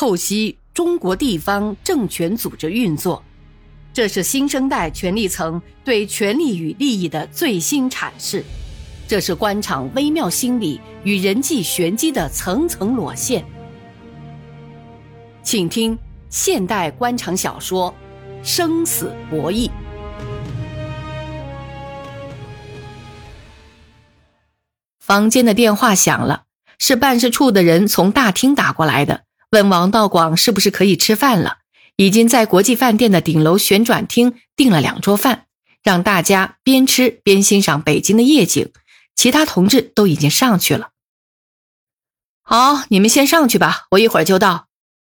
透析中国地方政权组织运作，这是新生代权力层对权力与利益的最新阐释，这是官场微妙心理与人际玄机的层层裸现。请听现代官场小说《生死博弈》。房间的电话响了，是办事处的人从大厅打过来的。问王道广是不是可以吃饭了？已经在国际饭店的顶楼旋转厅订了两桌饭，让大家边吃边欣赏北京的夜景。其他同志都已经上去了。好，你们先上去吧，我一会儿就到。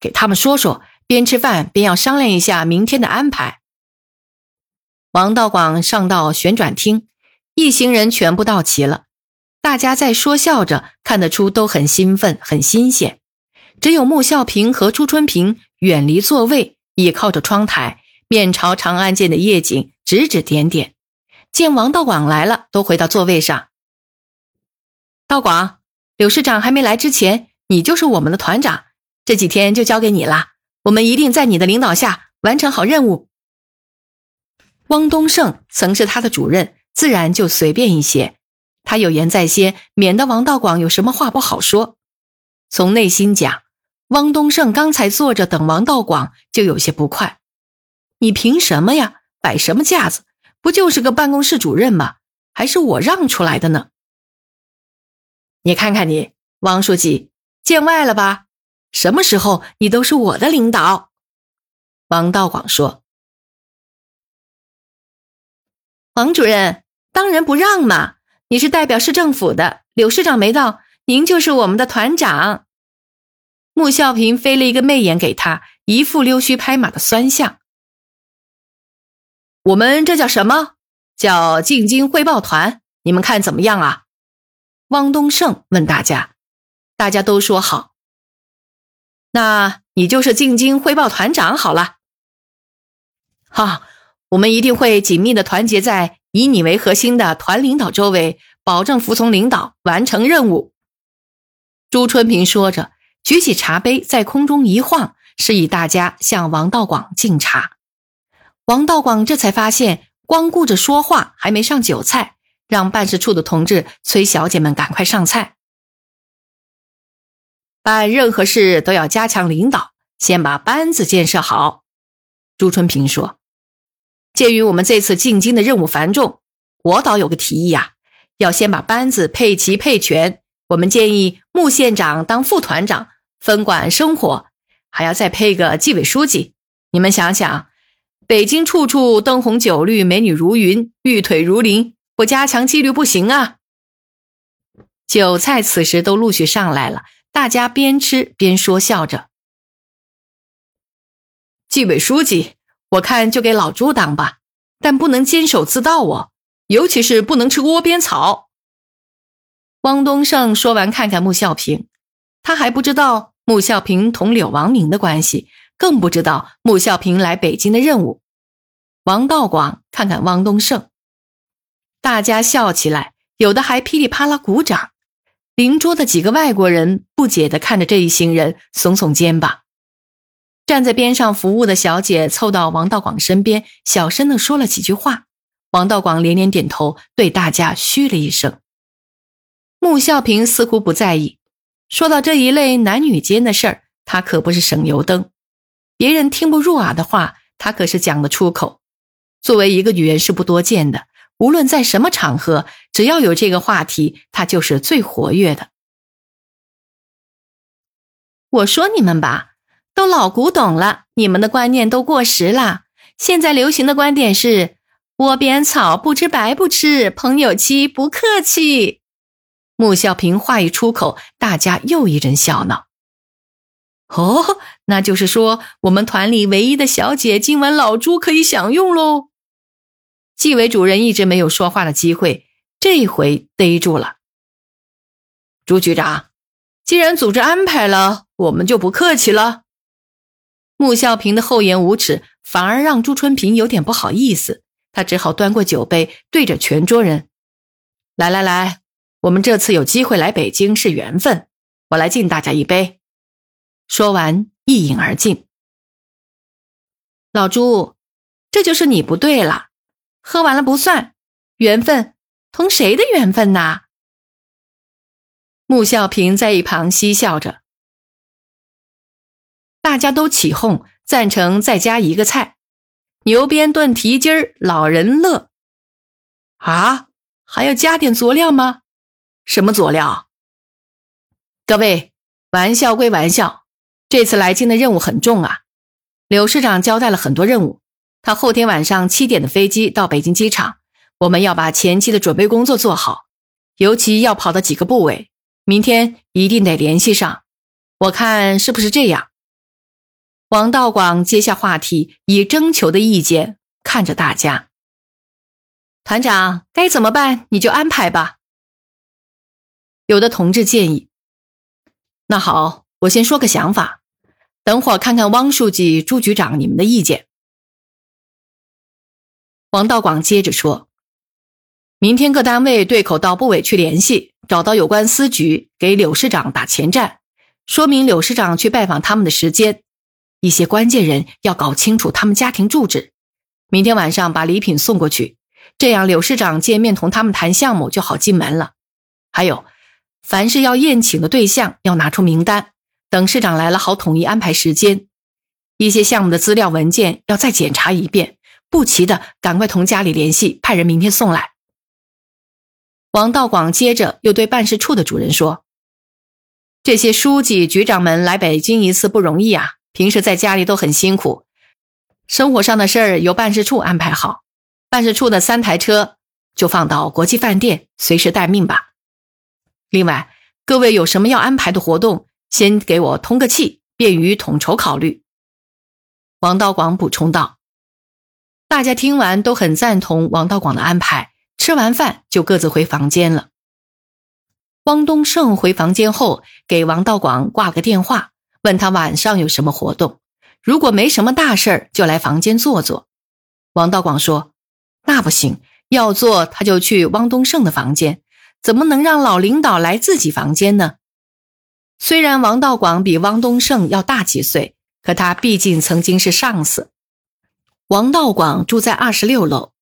给他们说说，边吃饭边要商量一下明天的安排。王道广上到旋转厅，一行人全部到齐了，大家在说笑着，看得出都很兴奋，很新鲜。只有穆孝平和朱春平远离座位，倚靠着窗台，面朝长安街的夜景，指指点点。见王道广来了，都回到座位上。道广，柳市长还没来之前，你就是我们的团长，这几天就交给你了。我们一定在你的领导下完成好任务。汪东胜曾是他的主任，自然就随便一些。他有言在先，免得王道广有什么话不好说。从内心讲。汪东胜刚才坐着等王道广，就有些不快。你凭什么呀？摆什么架子？不就是个办公室主任吗？还是我让出来的呢？你看看你，汪书记，见外了吧？什么时候你都是我的领导？王道广说：“王主任，当仁不让嘛！你是代表市政府的，柳市长没到，您就是我们的团长。”穆孝平飞了一个媚眼给他，一副溜须拍马的酸相。我们这叫什么？叫进京汇报团。你们看怎么样啊？汪东胜问大家，大家都说好。那你就是进京汇报团长好了。好，我们一定会紧密的团结在以你为核心的团领导周围，保证服从领导，完成任务。朱春平说着。举起茶杯，在空中一晃，示意大家向王道广敬茶。王道广这才发现，光顾着说话还没上酒菜，让办事处的同志催小姐们赶快上菜。办任何事都要加强领导，先把班子建设好。朱春平说：“鉴于我们这次进京的任务繁重，我倒有个提议啊，要先把班子配齐配全。我们建议穆县长当副团长。”分管生活，还要再配个纪委书记。你们想想，北京处处灯红酒绿，美女如云，玉腿如林，不加强纪律不行啊！酒菜此时都陆续上来了，大家边吃边说笑着。纪委书记，我看就给老朱当吧，但不能监守自盗哦，尤其是不能吃窝边草。汪东胜说完，看看穆孝平，他还不知道。穆孝平同柳王明的关系，更不知道穆孝平来北京的任务。王道广看看汪东胜，大家笑起来，有的还噼里啪啦鼓掌。邻桌的几个外国人不解地看着这一行人，耸耸肩膀。站在边上服务的小姐凑到王道广身边，小声地说了几句话。王道广连连点头，对大家嘘了一声。穆孝平似乎不在意。说到这一类男女间的事儿，他可不是省油灯。别人听不入耳的话，他可是讲得出口。作为一个女人是不多见的，无论在什么场合，只要有这个话题，他就是最活跃的。我说你们吧，都老古董了，你们的观念都过时了。现在流行的观点是：窝边草不吃白不吃，朋友妻不客气。穆孝平话一出口，大家又一阵笑闹。哦，那就是说，我们团里唯一的小姐，今晚老朱可以享用喽。纪委主任一直没有说话的机会，这回逮住了。朱局长，既然组织安排了，我们就不客气了。穆孝平的厚颜无耻，反而让朱春平有点不好意思。他只好端过酒杯，对着全桌人：“来来来。”我们这次有机会来北京是缘分，我来敬大家一杯。说完一饮而尽。老朱，这就是你不对了，喝完了不算，缘分同谁的缘分呐？穆孝平在一旁嬉笑着，大家都起哄，赞成再加一个菜，牛鞭炖蹄筋儿，老人乐。啊，还要加点佐料吗？什么佐料？各位，玩笑归玩笑，这次来京的任务很重啊。柳市长交代了很多任务，他后天晚上七点的飞机到北京机场，我们要把前期的准备工作做好，尤其要跑的几个部委。明天一定得联系上，我看是不是这样？王道广接下话题，以征求的意见看着大家。团长该怎么办，你就安排吧。有的同志建议，那好，我先说个想法，等会儿看看汪书记、朱局长你们的意见。王道广接着说。明天各单位对口到部委去联系，找到有关司局，给柳市长打前站，说明柳市长去拜访他们的时间。一些关键人要搞清楚他们家庭住址。明天晚上把礼品送过去，这样柳市长见面同他们谈项目就好进门了。还有，凡是要宴请的对象要拿出名单，等市长来了好统一安排时间。一些项目的资料文件要再检查一遍，不齐的赶快同家里联系，派人明天送来。王道广接着又对办事处的主任说：“这些书记、局长们来北京一次不容易啊，平时在家里都很辛苦，生活上的事儿由办事处安排好。办事处的三台车就放到国际饭店，随时待命吧。另外，各位有什么要安排的活动，先给我通个气，便于统筹考虑。”王道广补充道：“大家听完都很赞同王道广的安排。”吃完饭就各自回房间了。汪东胜回房间后，给王道广挂个电话，问他晚上有什么活动。如果没什么大事儿，就来房间坐坐。王道广说：“那不行，要坐他就去汪东胜的房间，怎么能让老领导来自己房间呢？”虽然王道广比汪东胜要大几岁，可他毕竟曾经是上司。王道广住在二十六楼。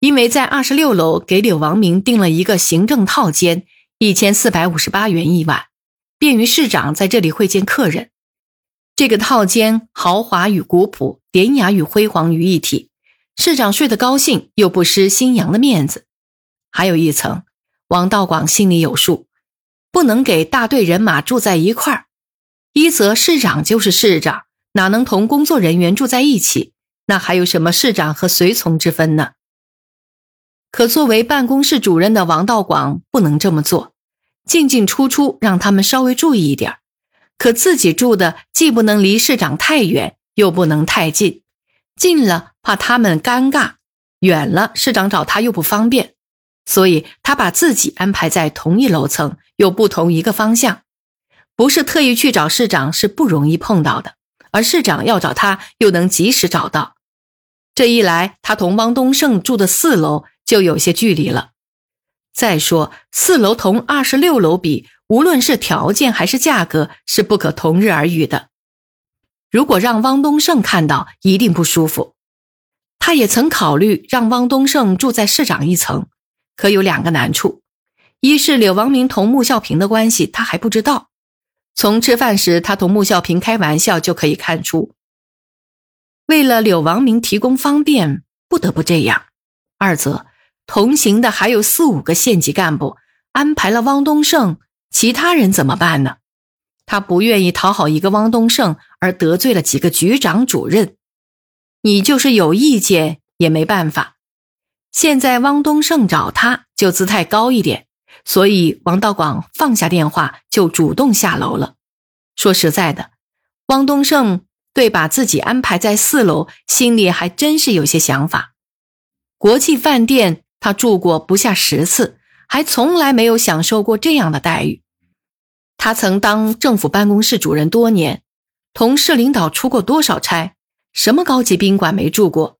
因为在二十六楼给柳王明订了一个行政套间，一千四百五十八元一晚，便于市长在这里会见客人。这个套间豪华与古朴，典雅与辉煌于一体，市长睡得高兴，又不失新娘的面子。还有一层，王道广心里有数，不能给大队人马住在一块儿。一则市长就是市长，哪能同工作人员住在一起？那还有什么市长和随从之分呢？可作为办公室主任的王道广不能这么做，进进出出让他们稍微注意一点可自己住的既不能离市长太远，又不能太近，近了怕他们尴尬，远了市长找他又不方便，所以他把自己安排在同一楼层，又不同一个方向，不是特意去找市长是不容易碰到的，而市长要找他又能及时找到。这一来，他同汪东胜住的四楼。就有些距离了。再说，四楼同二十六楼比，无论是条件还是价格，是不可同日而语的。如果让汪东胜看到，一定不舒服。他也曾考虑让汪东胜住在市长一层，可有两个难处：一是柳王明同穆孝平的关系，他还不知道。从吃饭时他同穆孝平开玩笑就可以看出，为了柳王明提供方便，不得不这样；二则。同行的还有四五个县级干部，安排了汪东胜，其他人怎么办呢？他不愿意讨好一个汪东胜而得罪了几个局长主任，你就是有意见也没办法。现在汪东胜找他就姿态高一点，所以王道广放下电话就主动下楼了。说实在的，汪东胜对把自己安排在四楼，心里还真是有些想法。国际饭店。他住过不下十次，还从来没有享受过这样的待遇。他曾当政府办公室主任多年，同市领导出过多少差，什么高级宾馆没住过？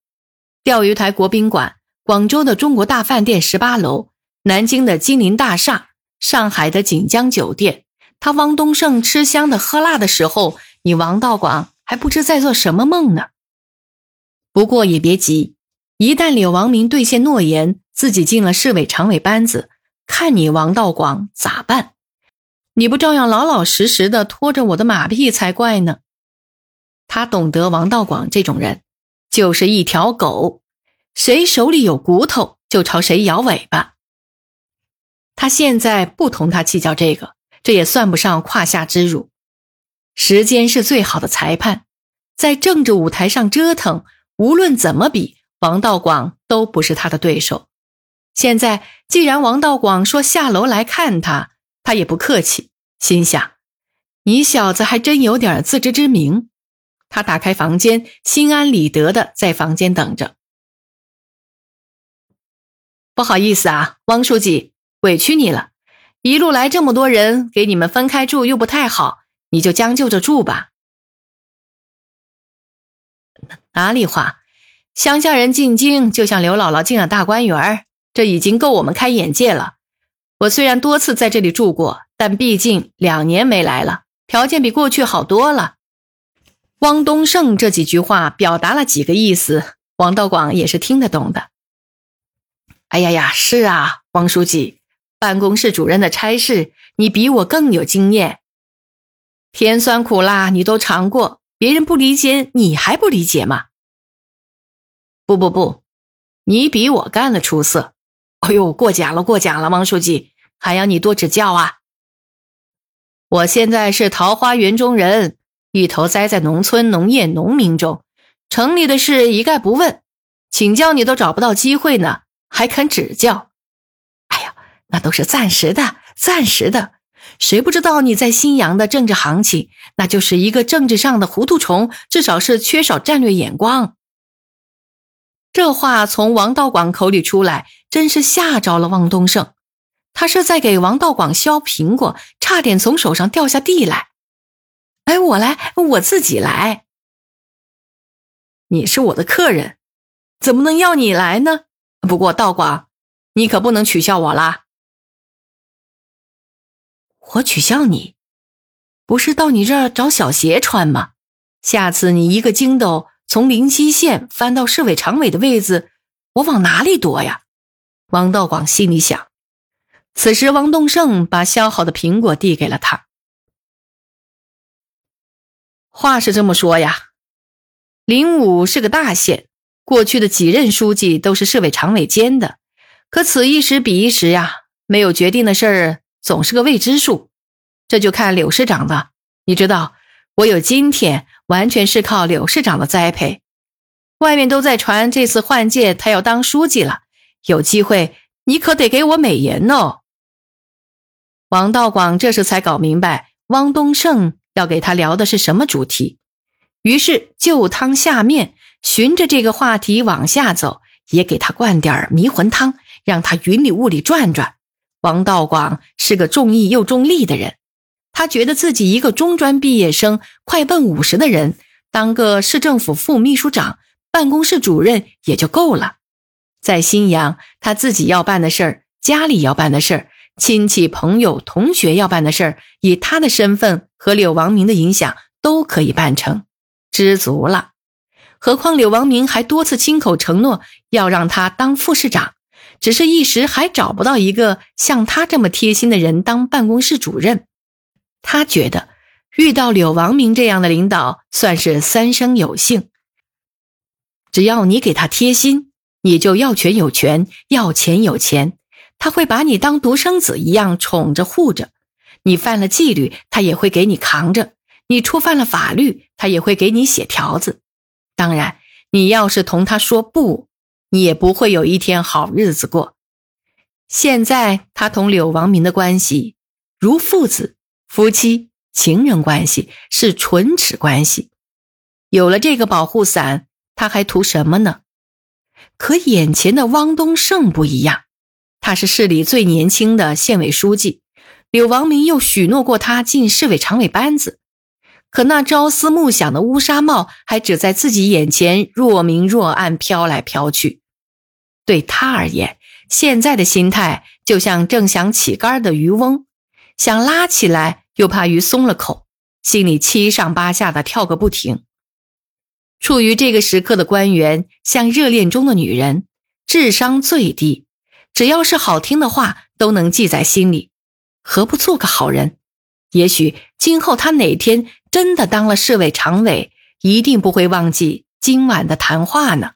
钓鱼台国宾馆、广州的中国大饭店十八楼、南京的金陵大厦、上海的锦江酒店。他汪东胜吃香的喝辣的时候，你王道广还不知在做什么梦呢。不过也别急，一旦柳王明兑现诺言，自己进了市委常委班子，看你王道广咋办？你不照样老老实实的拖着我的马屁才怪呢。他懂得王道广这种人，就是一条狗，谁手里有骨头就朝谁摇尾巴。他现在不同他计较这个，这也算不上胯下之辱。时间是最好的裁判，在政治舞台上折腾，无论怎么比，王道广都不是他的对手。现在既然王道广说下楼来看他，他也不客气，心想：你小子还真有点自知之明。他打开房间，心安理得的在房间等着。不好意思啊，汪书记。委屈你了，一路来这么多人，给你们分开住又不太好，你就将就着住吧。哪里话，乡下人进京就像刘姥姥进了大观园，这已经够我们开眼界了。我虽然多次在这里住过，但毕竟两年没来了，条件比过去好多了。汪东胜这几句话表达了几个意思，王道广也是听得懂的。哎呀呀，是啊，汪书记。办公室主任的差事，你比我更有经验。甜酸苦辣你都尝过，别人不理解，你还不理解吗？不不不，你比我干的出色。哎呦，过奖了，过奖了，王书记，还要你多指教啊。我现在是桃花源中人，一头栽在农村农业农民中，城里的事一概不问，请教你都找不到机会呢，还肯指教？哎呀那都是暂时的，暂时的。谁不知道你在新阳的政治行情？那就是一个政治上的糊涂虫，至少是缺少战略眼光。这话从王道广口里出来，真是吓着了汪东胜。他是在给王道广削苹果，差点从手上掉下地来。哎，我来，我自己来。你是我的客人，怎么能要你来呢？不过道广，你可不能取笑我啦。我取笑你，不是到你这儿找小鞋穿吗？下次你一个筋斗从临溪县翻到市委常委的位子，我往哪里躲呀？王道广心里想。此时，王东胜把削好的苹果递给了他。话是这么说呀，灵武是个大县，过去的几任书记都是市委常委兼的，可此一时彼一时呀，没有决定的事儿。总是个未知数，这就看柳市长的。你知道，我有今天完全是靠柳市长的栽培。外面都在传这次换届他要当书记了，有机会你可得给我美言哦。王道广这时才搞明白汪东胜要给他聊的是什么主题，于是就汤下面，循着这个话题往下走，也给他灌点迷魂汤，让他云里雾里转转。王道广是个重义又重利的人，他觉得自己一个中专毕业生，快奔五十的人，当个市政府副秘书长、办公室主任也就够了。在新阳，他自己要办的事儿，家里要办的事儿，亲戚朋友同学要办的事儿，以他的身份和柳王明的影响，都可以办成，知足了。何况柳王明还多次亲口承诺要让他当副市长。只是一时还找不到一个像他这么贴心的人当办公室主任，他觉得遇到柳王明这样的领导算是三生有幸。只要你给他贴心，你就要权有权，要钱有钱，他会把你当独生子一样宠着护着。你犯了纪律，他也会给你扛着；你触犯了法律，他也会给你写条子。当然，你要是同他说不。你也不会有一天好日子过。现在他同柳王明的关系如父子、夫妻、情人关系，是唇齿关系。有了这个保护伞，他还图什么呢？可眼前的汪东胜不一样，他是市里最年轻的县委书记，柳王明又许诺过他进市委常委班子。可那朝思暮想的乌纱帽还只在自己眼前若明若暗飘来飘去。对他而言，现在的心态就像正想起竿的渔翁，想拉起来又怕鱼松了口，心里七上八下的跳个不停。处于这个时刻的官员，像热恋中的女人，智商最低，只要是好听的话都能记在心里。何不做个好人？也许今后他哪天真的当了市委常委，一定不会忘记今晚的谈话呢。